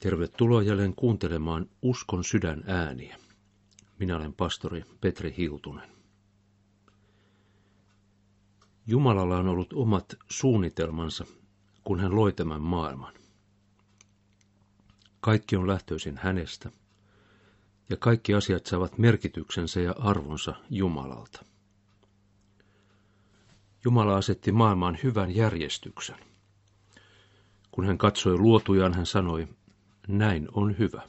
Tervetuloa jälleen kuuntelemaan Uskon sydän ääniä. Minä olen pastori Petri Hiltunen. Jumalalla on ollut omat suunnitelmansa, kun hän loi tämän maailman. Kaikki on lähtöisin hänestä, ja kaikki asiat saavat merkityksensä ja arvonsa Jumalalta. Jumala asetti maailmaan hyvän järjestyksen. Kun hän katsoi luotujaan, hän sanoi, näin on hyvä.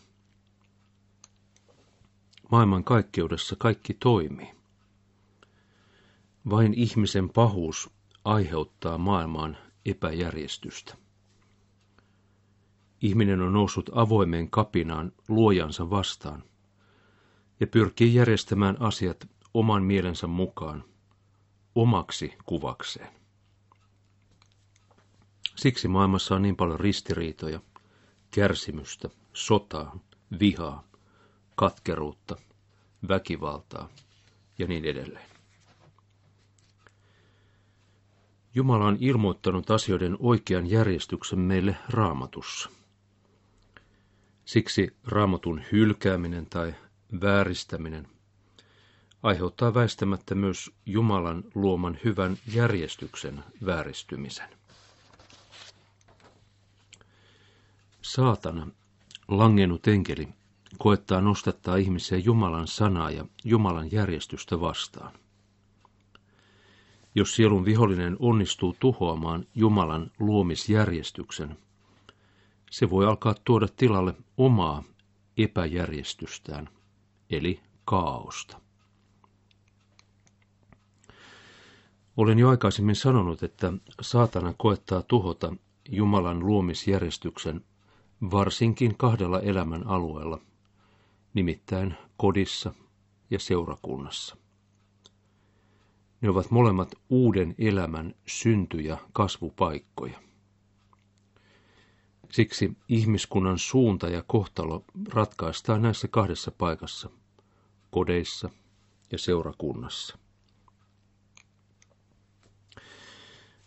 Maailman kaikkeudessa kaikki toimii. Vain ihmisen pahuus aiheuttaa maailmaan epäjärjestystä. Ihminen on noussut avoimeen kapinaan luojansa vastaan ja pyrkii järjestämään asiat oman mielensä mukaan, omaksi kuvakseen. Siksi maailmassa on niin paljon ristiriitoja, kärsimystä, sotaa, vihaa, katkeruutta, väkivaltaa ja niin edelleen. Jumala on ilmoittanut asioiden oikean järjestyksen meille raamatussa. Siksi raamatun hylkääminen tai vääristäminen aiheuttaa väistämättä myös Jumalan luoman hyvän järjestyksen vääristymisen. Saatana, langennut enkeli, koettaa nostattaa ihmisiä Jumalan sanaa ja Jumalan järjestystä vastaan. Jos sielun vihollinen onnistuu tuhoamaan Jumalan luomisjärjestyksen, se voi alkaa tuoda tilalle omaa epäjärjestystään, eli kaaosta. Olen jo aikaisemmin sanonut, että saatana koettaa tuhota Jumalan luomisjärjestyksen varsinkin kahdella elämän alueella, nimittäin kodissa ja seurakunnassa. Ne ovat molemmat uuden elämän synty- ja kasvupaikkoja. Siksi ihmiskunnan suunta ja kohtalo ratkaistaan näissä kahdessa paikassa, kodeissa ja seurakunnassa.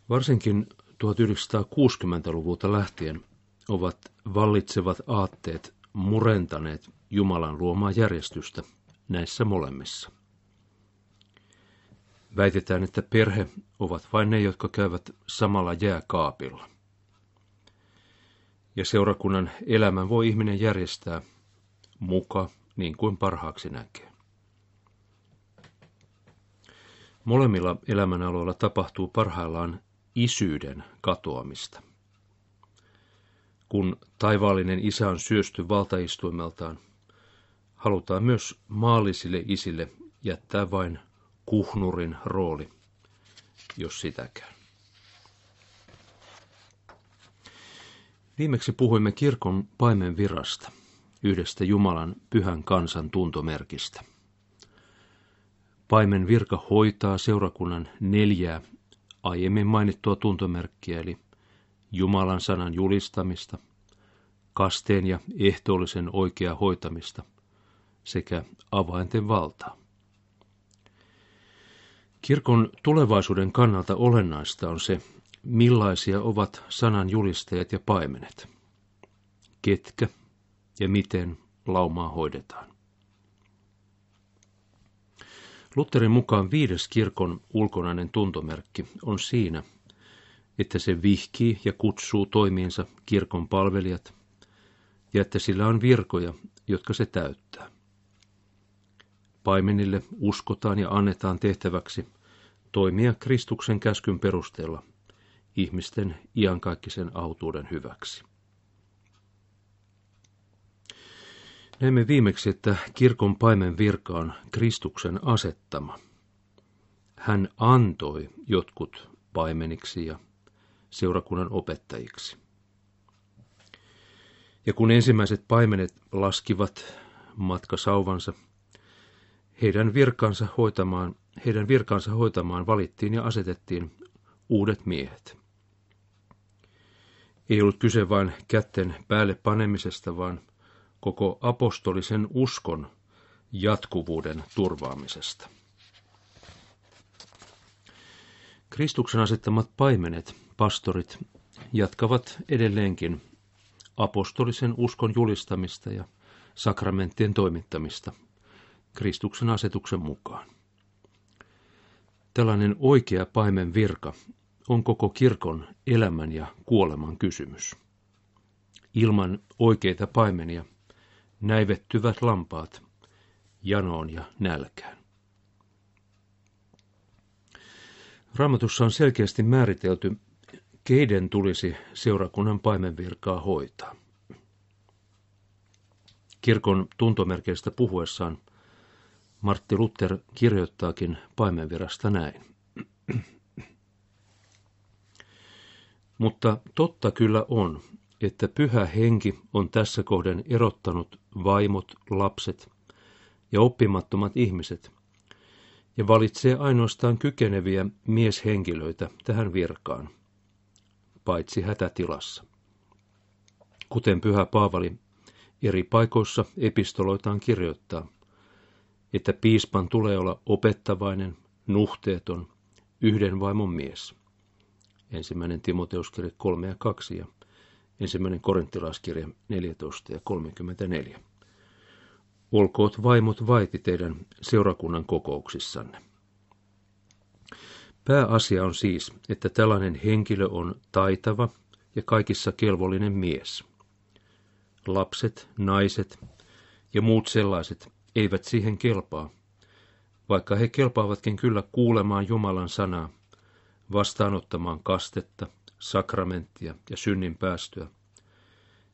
Varsinkin 1960-luvulta lähtien ovat vallitsevat aatteet murentaneet Jumalan luomaa järjestystä näissä molemmissa. Väitetään, että perhe ovat vain ne, jotka käyvät samalla jääkaapilla. Ja seurakunnan elämän voi ihminen järjestää muka niin kuin parhaaksi näkee. Molemmilla elämänaloilla tapahtuu parhaillaan isyyden katoamista. Kun taivaallinen isä on syösty valtaistuimeltaan, halutaan myös maallisille isille jättää vain kuhnurin rooli, jos sitäkään. Viimeksi puhuimme kirkon paimen virasta, yhdestä Jumalan pyhän kansan tuntomerkistä. Paimen virka hoitaa seurakunnan neljää aiemmin mainittua tuntomerkkiä, eli Jumalan sanan julistamista, kasteen ja ehtoollisen oikeaa hoitamista sekä avainten valtaa. Kirkon tulevaisuuden kannalta olennaista on se, millaisia ovat sanan julistajat ja paimenet, ketkä ja miten laumaa hoidetaan. Lutherin mukaan viides kirkon ulkonainen tuntomerkki on siinä, että se vihkii ja kutsuu toimiinsa kirkon palvelijat ja että sillä on virkoja, jotka se täyttää. Paimenille uskotaan ja annetaan tehtäväksi toimia Kristuksen käskyn perusteella ihmisten iankaikkisen autuuden hyväksi. Näemme viimeksi, että kirkon paimen virka on Kristuksen asettama. Hän antoi jotkut paimeniksi ja seurakunnan opettajiksi. Ja kun ensimmäiset paimenet laskivat matkasauvansa, heidän virkansa hoitamaan, heidän virkansa hoitamaan valittiin ja asetettiin uudet miehet. Ei ollut kyse vain kätten päälle panemisesta, vaan koko apostolisen uskon jatkuvuuden turvaamisesta. Kristuksen asettamat paimenet, pastorit, jatkavat edelleenkin apostolisen uskon julistamista ja sakramenttien toimittamista Kristuksen asetuksen mukaan. Tällainen oikea paimen virka on koko kirkon elämän ja kuoleman kysymys. Ilman oikeita paimenia näivettyvät lampaat janoon ja nälkään. Raamatussa on selkeästi määritelty, keiden tulisi seurakunnan paimenvirkaa hoitaa. Kirkon tuntomerkeistä puhuessaan Martti Luther kirjoittaakin paimenvirasta näin. Mutta totta kyllä on, että pyhä henki on tässä kohden erottanut vaimot, lapset ja oppimattomat ihmiset ja valitsee ainoastaan kykeneviä mieshenkilöitä tähän virkaan, paitsi hätätilassa. Kuten pyhä Paavali eri paikoissa epistoloitaan kirjoittaa, että piispan tulee olla opettavainen, nuhteeton, yhden vaimon mies. Ensimmäinen Timoteuskirja 3 ja 2 ja ensimmäinen Korinttilaiskirja 14 ja 34. Olkoot vaimot vaiti teidän seurakunnan kokouksissanne. Pääasia on siis, että tällainen henkilö on taitava ja kaikissa kelvollinen mies. Lapset, naiset ja muut sellaiset eivät siihen kelpaa, vaikka he kelpaavatkin kyllä kuulemaan Jumalan sanaa, vastaanottamaan kastetta, sakramenttia ja synnin päästöä.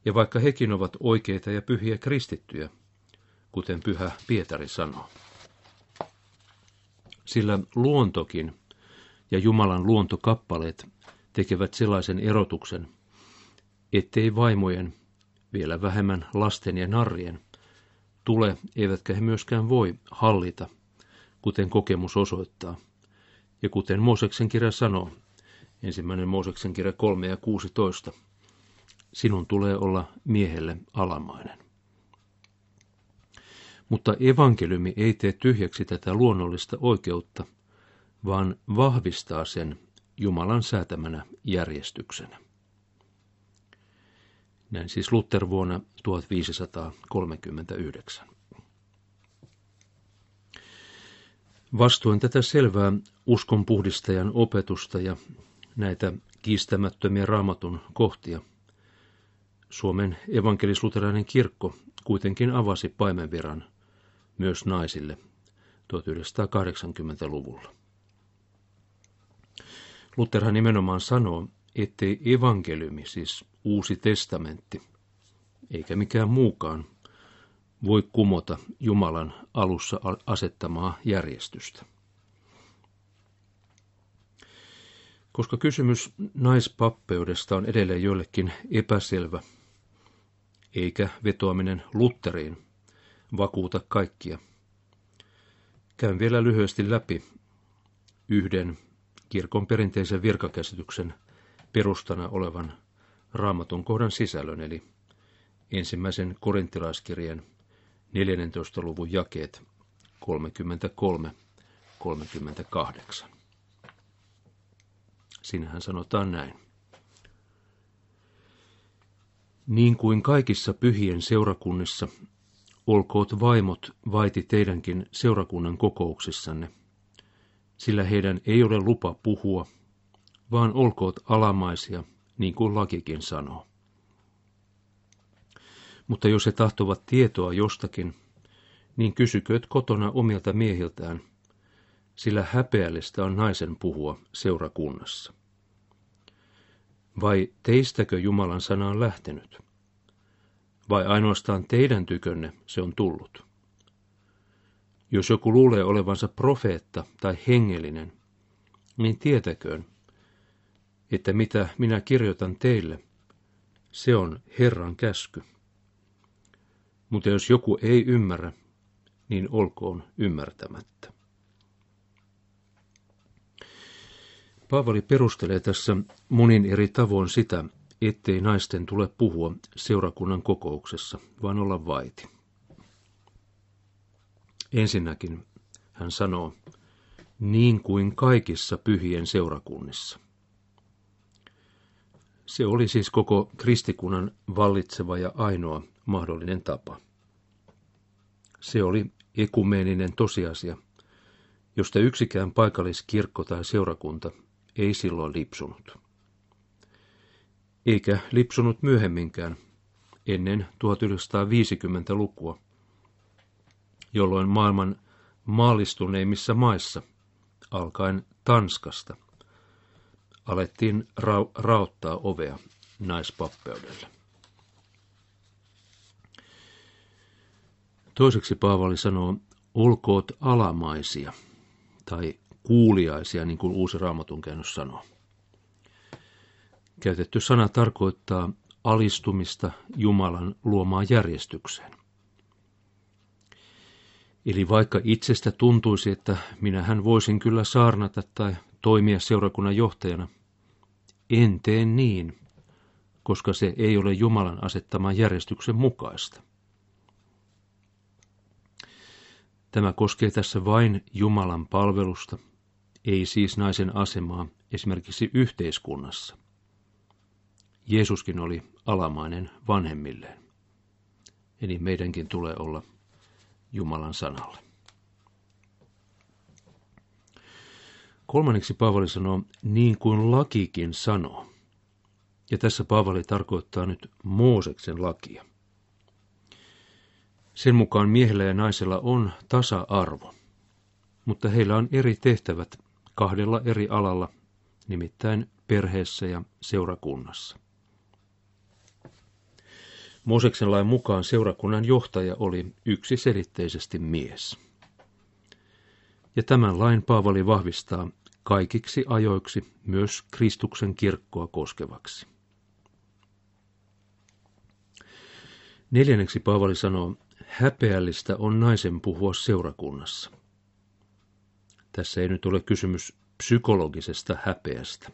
Ja vaikka hekin ovat oikeita ja pyhiä kristittyjä, kuten pyhä Pietari sanoo. Sillä luontokin ja Jumalan luontokappaleet tekevät sellaisen erotuksen, ettei vaimojen, vielä vähemmän lasten ja narrien, tule, eivätkä he myöskään voi hallita, kuten kokemus osoittaa. Ja kuten Mooseksen kirja sanoo, ensimmäinen Mooseksen kirja 3 ja 16, sinun tulee olla miehelle alamainen. Mutta evankeliumi ei tee tyhjäksi tätä luonnollista oikeutta, vaan vahvistaa sen Jumalan säätämänä järjestyksenä. Näin siis Luther vuonna 1539. Vastoin tätä selvää uskonpuhdistajan opetusta ja näitä kiistämättömiä raamatun kohtia, Suomen evankelisluterilainen kirkko kuitenkin avasi paimenviran myös naisille 1980-luvulla. Lutherhan nimenomaan sanoo, ettei evankeliumi, siis uusi testamentti, eikä mikään muukaan, voi kumota Jumalan alussa asettamaa järjestystä. Koska kysymys naispappeudesta on edelleen joillekin epäselvä, eikä vetoaminen Lutteriin vakuuta kaikkia. Käyn vielä lyhyesti läpi yhden kirkon perinteisen virkakäsityksen perustana olevan raamatun kohdan sisällön, eli ensimmäisen korintilaiskirjan 14. luvun jakeet 33-38. Sinähän sanotaan näin. Niin kuin kaikissa pyhien seurakunnissa, olkoot vaimot vaiti teidänkin seurakunnan kokouksissanne, sillä heidän ei ole lupa puhua, vaan olkoot alamaisia, niin kuin lakikin sanoo. Mutta jos he tahtovat tietoa jostakin, niin kysykööt kotona omilta miehiltään, sillä häpeällistä on naisen puhua seurakunnassa. Vai teistäkö Jumalan sana on lähtenyt? Vai ainoastaan teidän tykönne se on tullut? Jos joku luulee olevansa profeetta tai hengellinen, niin tietäköön, että mitä minä kirjoitan teille, se on Herran käsky. Mutta jos joku ei ymmärrä, niin olkoon ymmärtämättä. Paavali perustelee tässä monin eri tavoin sitä, ettei naisten tule puhua seurakunnan kokouksessa, vaan olla vaiti. Ensinnäkin hän sanoo, niin kuin kaikissa pyhien seurakunnissa. Se oli siis koko kristikunnan vallitseva ja ainoa mahdollinen tapa. Se oli ekumeeninen tosiasia, josta yksikään paikalliskirkko tai seurakunta ei silloin lipsunut. Eikä lipsunut myöhemminkään ennen 1950-lukua, jolloin maailman maallistuneimmissa maissa, alkaen Tanskasta, alettiin ra- raottaa ovea naispappeudelle. Toiseksi Paavali sanoo, olkoot alamaisia tai kuuliaisia, niin kuin uusi raamatun käännös sanoo. Käytetty sana tarkoittaa alistumista Jumalan luomaan järjestykseen. Eli vaikka itsestä tuntuisi, että minähän voisin kyllä saarnata tai toimia seurakunnan johtajana, en tee niin, koska se ei ole Jumalan asettaman järjestyksen mukaista. Tämä koskee tässä vain Jumalan palvelusta, ei siis naisen asemaa esimerkiksi yhteiskunnassa. Jeesuskin oli alamainen vanhemmilleen. Eli meidänkin tulee olla Jumalan sanalle. Kolmanneksi Paavali sanoo, niin kuin lakikin sanoo. Ja tässä Paavali tarkoittaa nyt Mooseksen lakia. Sen mukaan miehellä ja naisella on tasa-arvo, mutta heillä on eri tehtävät kahdella eri alalla, nimittäin perheessä ja seurakunnassa. Mooseksen lain mukaan seurakunnan johtaja oli yksiselitteisesti mies. Ja tämän lain Paavali vahvistaa kaikiksi ajoiksi myös Kristuksen kirkkoa koskevaksi. Neljänneksi Paavali sanoo, häpeällistä on naisen puhua seurakunnassa. Tässä ei nyt ole kysymys psykologisesta häpeästä.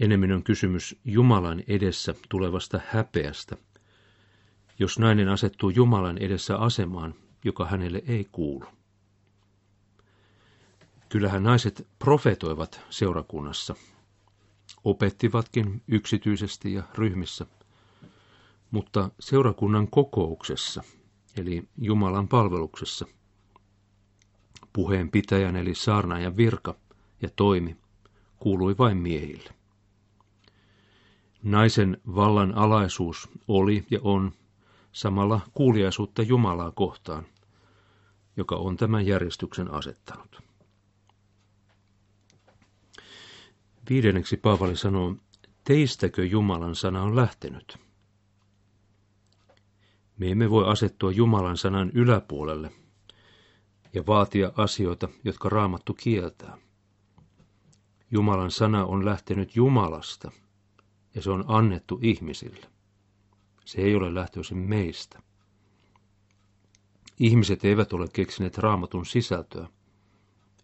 Enemmän on kysymys Jumalan edessä tulevasta häpeästä, jos nainen asettuu Jumalan edessä asemaan, joka hänelle ei kuulu. Kyllähän naiset profetoivat seurakunnassa, opettivatkin yksityisesti ja ryhmissä, mutta seurakunnan kokouksessa, eli Jumalan palveluksessa, puheen pitäjän eli saarnaajan virka ja toimi kuului vain miehille. Naisen vallan alaisuus oli ja on samalla kuuliaisuutta Jumalaa kohtaan, joka on tämän järjestyksen asettanut. Viidenneksi Paavali sanoo, teistäkö Jumalan sana on lähtenyt? Me emme voi asettua Jumalan sanan yläpuolelle ja vaatia asioita, jotka raamattu kieltää. Jumalan sana on lähtenyt Jumalasta – ja se on annettu ihmisille. Se ei ole lähtöisin meistä. Ihmiset eivät ole keksineet raamatun sisältöä.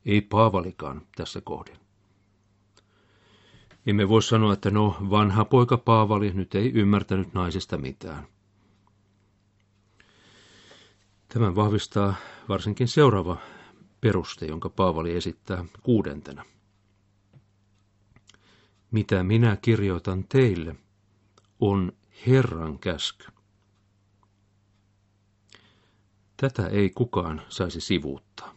Ei Paavalikaan tässä kohden. Emme voi sanoa, että no, vanha poika Paavali nyt ei ymmärtänyt naisesta mitään. Tämän vahvistaa varsinkin seuraava peruste, jonka Paavali esittää kuudentena – mitä minä kirjoitan teille, on Herran käsky. Tätä ei kukaan saisi sivuuttaa.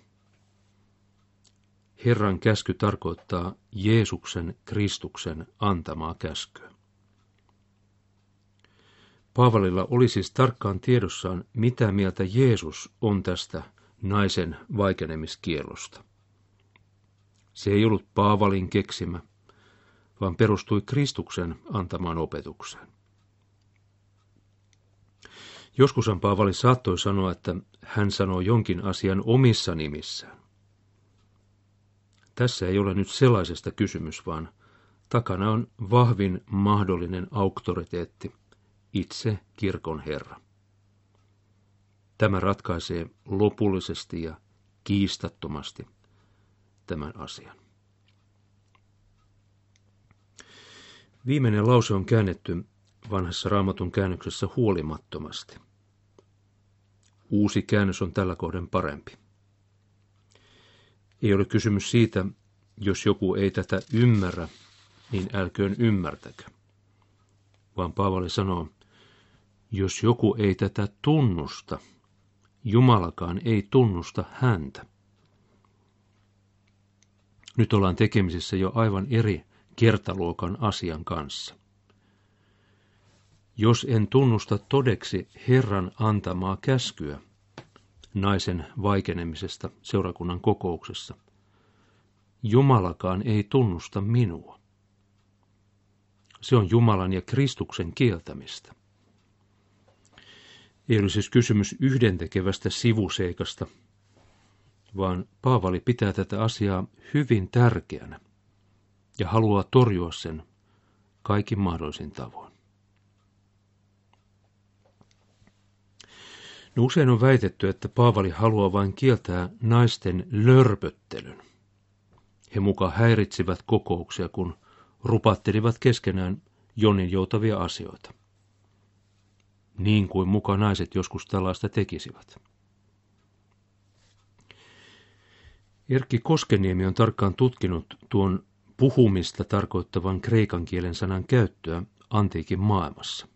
Herran käsky tarkoittaa Jeesuksen Kristuksen antamaa käskyä. Paavalilla oli siis tarkkaan tiedossaan, mitä mieltä Jeesus on tästä naisen vaikenemiskielosta. Se ei ollut Paavalin keksimä, vaan perustui Kristuksen antamaan opetukseen. Joskushan Paavali saattoi sanoa, että hän sanoo jonkin asian omissa nimissään. Tässä ei ole nyt sellaisesta kysymys, vaan takana on vahvin mahdollinen auktoriteetti, itse kirkon Herra. Tämä ratkaisee lopullisesti ja kiistattomasti tämän asian. Viimeinen lause on käännetty vanhassa raamatun käännöksessä huolimattomasti. Uusi käännös on tällä kohden parempi. Ei ole kysymys siitä, jos joku ei tätä ymmärrä niin älköön ymmärtäkö. Vaan Paavali sanoo, jos joku ei tätä tunnusta, Jumalakaan ei tunnusta häntä. Nyt ollaan tekemisissä jo aivan eri kertaluokan asian kanssa. Jos en tunnusta todeksi Herran antamaa käskyä naisen vaikenemisesta seurakunnan kokouksessa, Jumalakaan ei tunnusta minua. Se on Jumalan ja Kristuksen kieltämistä. Ei ole siis kysymys yhdentekevästä sivuseikasta, vaan Paavali pitää tätä asiaa hyvin tärkeänä ja haluaa torjua sen kaikin mahdollisin tavoin. No usein on väitetty, että Paavali haluaa vain kieltää naisten lörpöttelyn. He muka häiritsivät kokouksia, kun rupattelivat keskenään jonin joutavia asioita. Niin kuin muka naiset joskus tällaista tekisivät. Erkki Koskeniemi on tarkkaan tutkinut tuon puhumista tarkoittavan kreikan kielen sanan käyttöä antiikin maailmassa.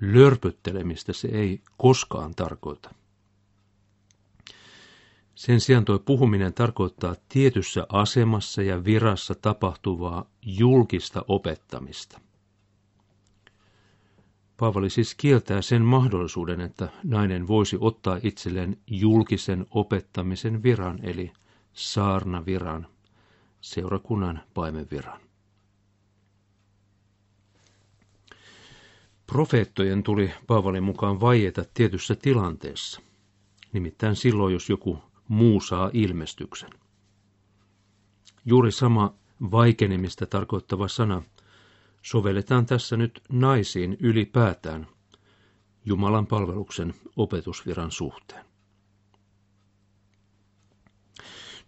Lörpöttelemistä se ei koskaan tarkoita. Sen sijaan tuo puhuminen tarkoittaa tietyssä asemassa ja virassa tapahtuvaa julkista opettamista. Paavali siis kieltää sen mahdollisuuden, että nainen voisi ottaa itselleen julkisen opettamisen viran, eli saarnaviran, seurakunnan paimenviran. Profeettojen tuli Paavalin mukaan vaieta tietyssä tilanteessa, nimittäin silloin, jos joku muu saa ilmestyksen. Juuri sama vaikenemista tarkoittava sana sovelletaan tässä nyt naisiin ylipäätään Jumalan palveluksen opetusviran suhteen.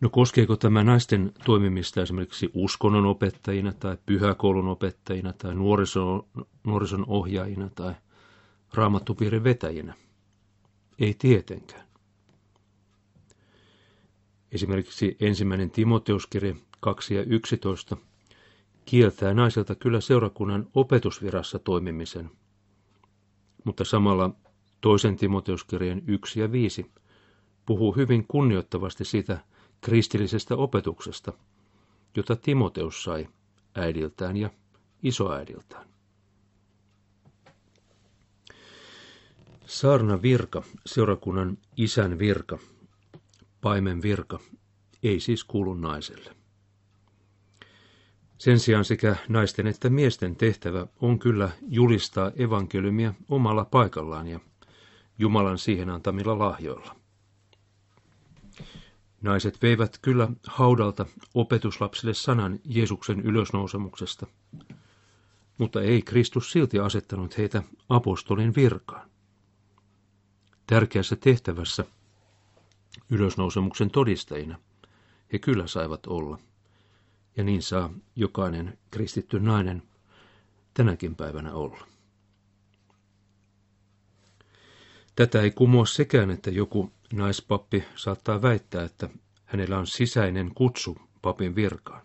No koskeeko tämä naisten toimimista esimerkiksi uskonnon opettajina tai pyhäkoulun opettajina tai nuorison, nuorison ohjaajina tai raamattupiirin vetäjinä? Ei tietenkään. Esimerkiksi ensimmäinen Timoteuskirja 2 ja 11 kieltää naiselta kyllä seurakunnan opetusvirassa toimimisen, mutta samalla toisen Timoteuskirjan 1 ja 5 puhuu hyvin kunnioittavasti sitä kristillisestä opetuksesta, jota Timoteus sai äidiltään ja isoäidiltään. Saarna virka, seurakunnan isän virka, paimen virka, ei siis kuulu naiselle. Sen sijaan sekä naisten että miesten tehtävä on kyllä julistaa evankeliumia omalla paikallaan ja Jumalan siihen antamilla lahjoilla. Naiset veivät kyllä haudalta opetuslapsille sanan Jeesuksen ylösnousemuksesta, mutta ei Kristus silti asettanut heitä apostolin virkaan. Tärkeässä tehtävässä ylösnousemuksen todistajina he kyllä saivat olla – ja niin saa jokainen kristitty nainen tänäkin päivänä olla. Tätä ei kumoa sekään, että joku naispappi saattaa väittää, että hänellä on sisäinen kutsu papin virkaan.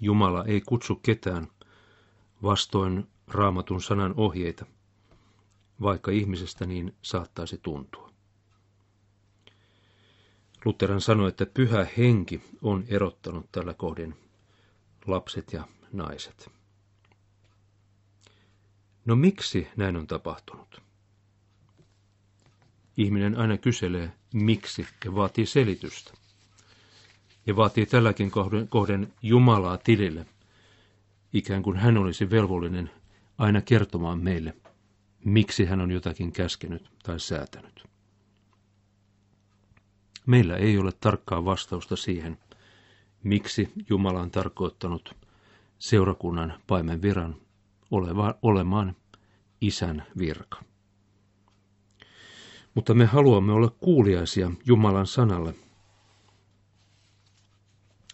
Jumala ei kutsu ketään vastoin raamatun sanan ohjeita, vaikka ihmisestä niin saattaisi tuntua. Lutheran sanoi, että pyhä henki on erottanut tällä kohdin lapset ja naiset. No miksi näin on tapahtunut? Ihminen aina kyselee miksi ja vaatii selitystä. Ja vaatii tälläkin kohden, kohden Jumalaa tilille, ikään kuin hän olisi velvollinen aina kertomaan meille, miksi hän on jotakin käskenyt tai säätänyt. Meillä ei ole tarkkaa vastausta siihen, miksi Jumala on tarkoittanut seurakunnan paimen viran olemaan isän virka. Mutta me haluamme olla kuuliaisia Jumalan sanalle,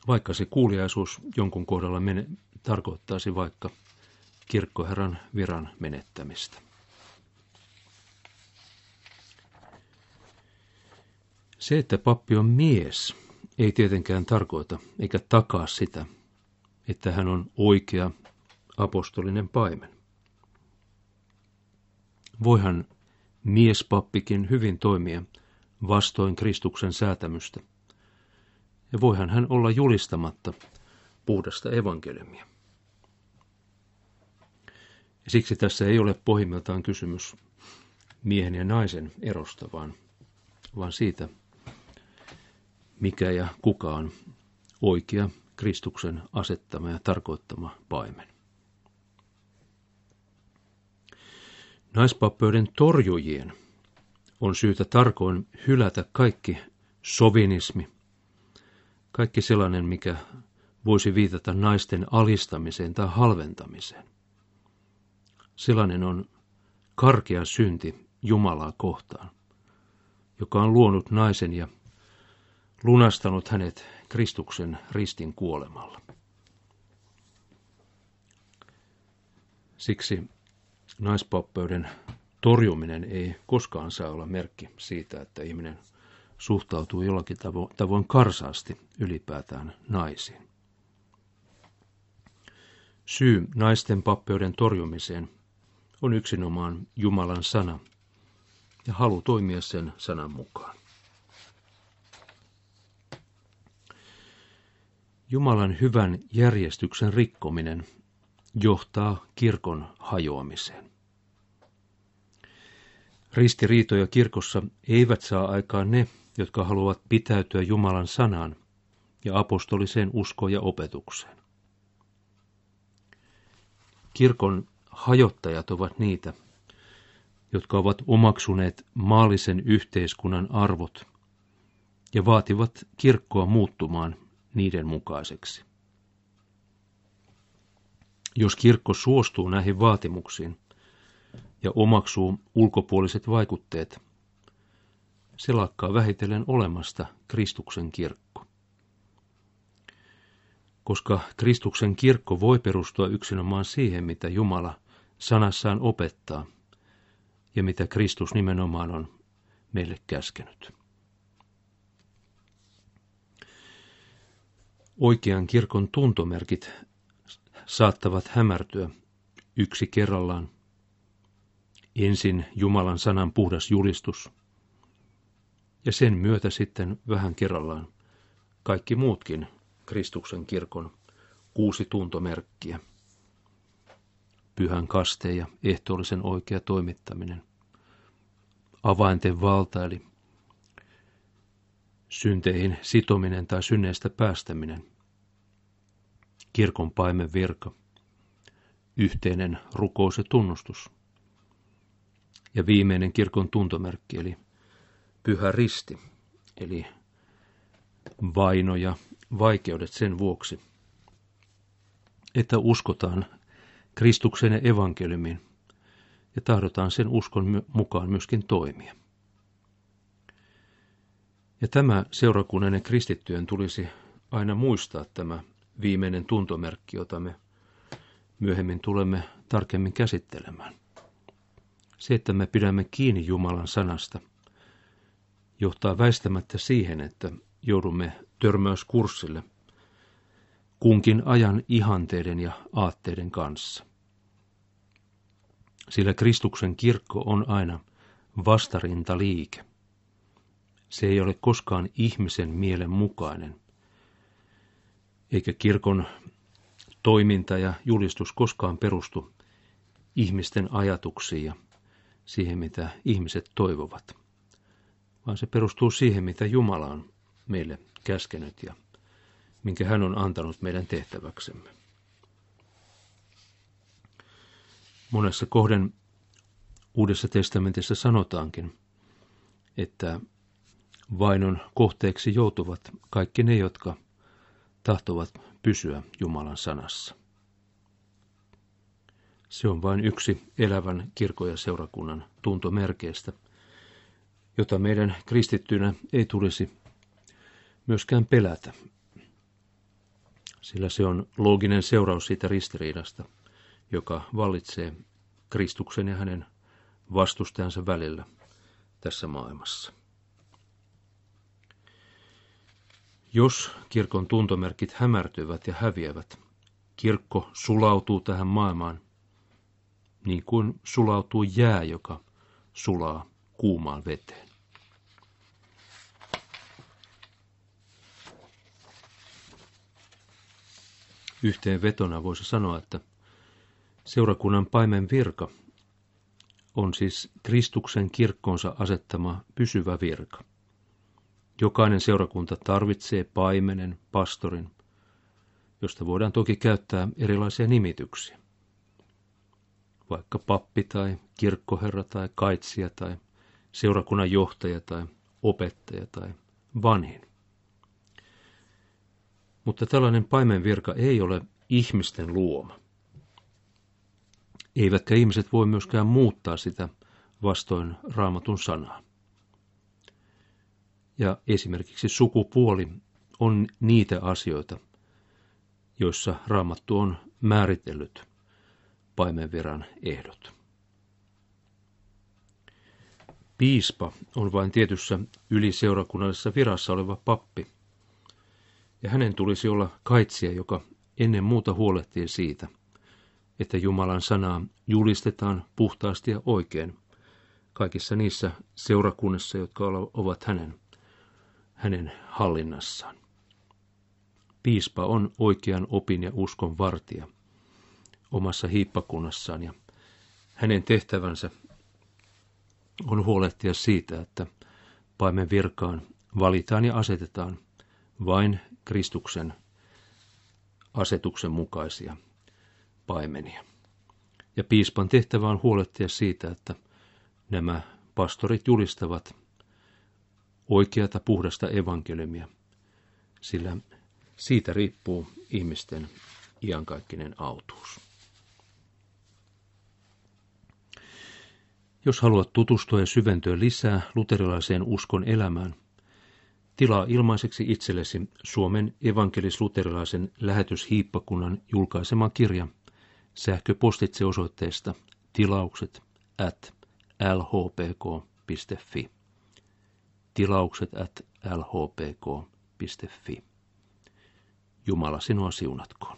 vaikka se kuuliaisuus jonkun kohdalla mene, tarkoittaisi vaikka kirkkoherran viran menettämistä. Se, että pappi on mies, ei tietenkään tarkoita eikä takaa sitä, että hän on oikea apostolinen paimen. Voihan miespappikin hyvin toimia vastoin Kristuksen säätämystä. Ja voihan hän olla julistamatta puhdasta evankeliumia. Siksi tässä ei ole pohjimmiltaan kysymys miehen ja naisen erosta, vaan, vaan siitä, mikä ja kuka on oikea Kristuksen asettama ja tarkoittama paimen. Naispappeuden torjujien on syytä tarkoin hylätä kaikki sovinismi, kaikki sellainen, mikä voisi viitata naisten alistamiseen tai halventamiseen. Sellainen on karkea synti Jumalaa kohtaan, joka on luonut naisen ja lunastanut hänet Kristuksen ristin kuolemalla. Siksi naispappeuden torjuminen ei koskaan saa olla merkki siitä, että ihminen suhtautuu jollakin tavoin karsaasti ylipäätään naisiin. Syy naisten pappeuden torjumiseen on yksinomaan Jumalan sana ja halu toimia sen sanan mukaan. Jumalan hyvän järjestyksen rikkominen johtaa kirkon hajoamiseen. Ristiriitoja kirkossa eivät saa aikaan ne, jotka haluavat pitäytyä Jumalan sanaan ja apostoliseen uskoon ja opetukseen. Kirkon hajottajat ovat niitä, jotka ovat omaksuneet maallisen yhteiskunnan arvot ja vaativat kirkkoa muuttumaan niiden mukaiseksi. Jos kirkko suostuu näihin vaatimuksiin ja omaksuu ulkopuoliset vaikutteet, se lakkaa vähitellen olemasta Kristuksen kirkko. Koska Kristuksen kirkko voi perustua yksinomaan siihen, mitä Jumala sanassaan opettaa ja mitä Kristus nimenomaan on meille käskenyt. Oikean kirkon tuntomerkit saattavat hämärtyä yksi kerrallaan. Ensin Jumalan sanan puhdas julistus, ja sen myötä sitten vähän kerrallaan kaikki muutkin Kristuksen kirkon kuusi tuntomerkkiä. Pyhän kaste ja ehtoollisen oikea toimittaminen. Avainten valta eli synteihin sitominen tai synneistä päästäminen, kirkon paimen virka, yhteinen rukous ja tunnustus ja viimeinen kirkon tuntomerkki eli pyhä risti, eli vaino ja vaikeudet sen vuoksi, että uskotaan Kristuksen ja evankeliumin ja tahdotaan sen uskon mukaan myöskin toimia. Ja tämä seurakunnan ja kristittyjen tulisi aina muistaa tämä viimeinen tuntomerkki, jota me myöhemmin tulemme tarkemmin käsittelemään. Se, että me pidämme kiinni Jumalan sanasta, johtaa väistämättä siihen, että joudumme törmäyskurssille kunkin ajan ihanteiden ja aatteiden kanssa. Sillä Kristuksen kirkko on aina vastarintaliike. Se ei ole koskaan ihmisen mielen mukainen, eikä kirkon toiminta ja julistus koskaan perustu ihmisten ajatuksiin ja siihen, mitä ihmiset toivovat, vaan se perustuu siihen, mitä Jumala on meille käskenyt ja minkä hän on antanut meidän tehtäväksemme. Monessa kohden Uudessa testamentissa sanotaankin, että vainon kohteeksi joutuvat kaikki ne, jotka tahtovat pysyä Jumalan sanassa. Se on vain yksi elävän kirkon ja seurakunnan tuntomerkeistä, jota meidän kristittynä ei tulisi myöskään pelätä, sillä se on looginen seuraus siitä ristiriidasta, joka vallitsee Kristuksen ja hänen vastustajansa välillä tässä maailmassa. Jos kirkon tuntomerkit hämärtyvät ja häviävät, kirkko sulautuu tähän maailmaan niin kuin sulautuu jää, joka sulaa kuumaan veteen. Yhteen vetona voisi sanoa, että seurakunnan paimen virka on siis Kristuksen kirkkonsa asettama pysyvä virka. Jokainen seurakunta tarvitsee paimenen, pastorin, josta voidaan toki käyttää erilaisia nimityksiä. Vaikka pappi tai kirkkoherra tai kaitsija tai seurakunnan johtaja tai opettaja tai vanhin. Mutta tällainen paimenvirka ei ole ihmisten luoma. Eivätkä ihmiset voi myöskään muuttaa sitä vastoin raamatun sanaa. Ja esimerkiksi sukupuoli on niitä asioita, joissa raamattu on määritellyt paimenviran ehdot. Piispa on vain tietyssä yliseurakunnallisessa virassa oleva pappi, ja hänen tulisi olla kaitsija, joka ennen muuta huolehtii siitä, että Jumalan sanaa julistetaan puhtaasti ja oikein kaikissa niissä seurakunnissa, jotka ovat hänen, hänen hallinnassaan. Piispa on oikean opin ja uskon vartija omassa hiippakunnassaan ja hänen tehtävänsä on huolehtia siitä, että paimen virkaan valitaan ja asetetaan vain Kristuksen asetuksen mukaisia paimenia. Ja piispan tehtävä on huolehtia siitä, että nämä pastorit julistavat oikeata puhdasta evankeliumia, sillä siitä riippuu ihmisten iankaikkinen autuus. Jos haluat tutustua ja syventyä lisää luterilaiseen uskon elämään, tilaa ilmaiseksi itsellesi Suomen evankelis-luterilaisen lähetyshiippakunnan julkaisema kirja sähköpostitse osoitteesta tilaukset at lhpk.fi tilaukset at lhpk.fi. Jumala sinua siunatkoon.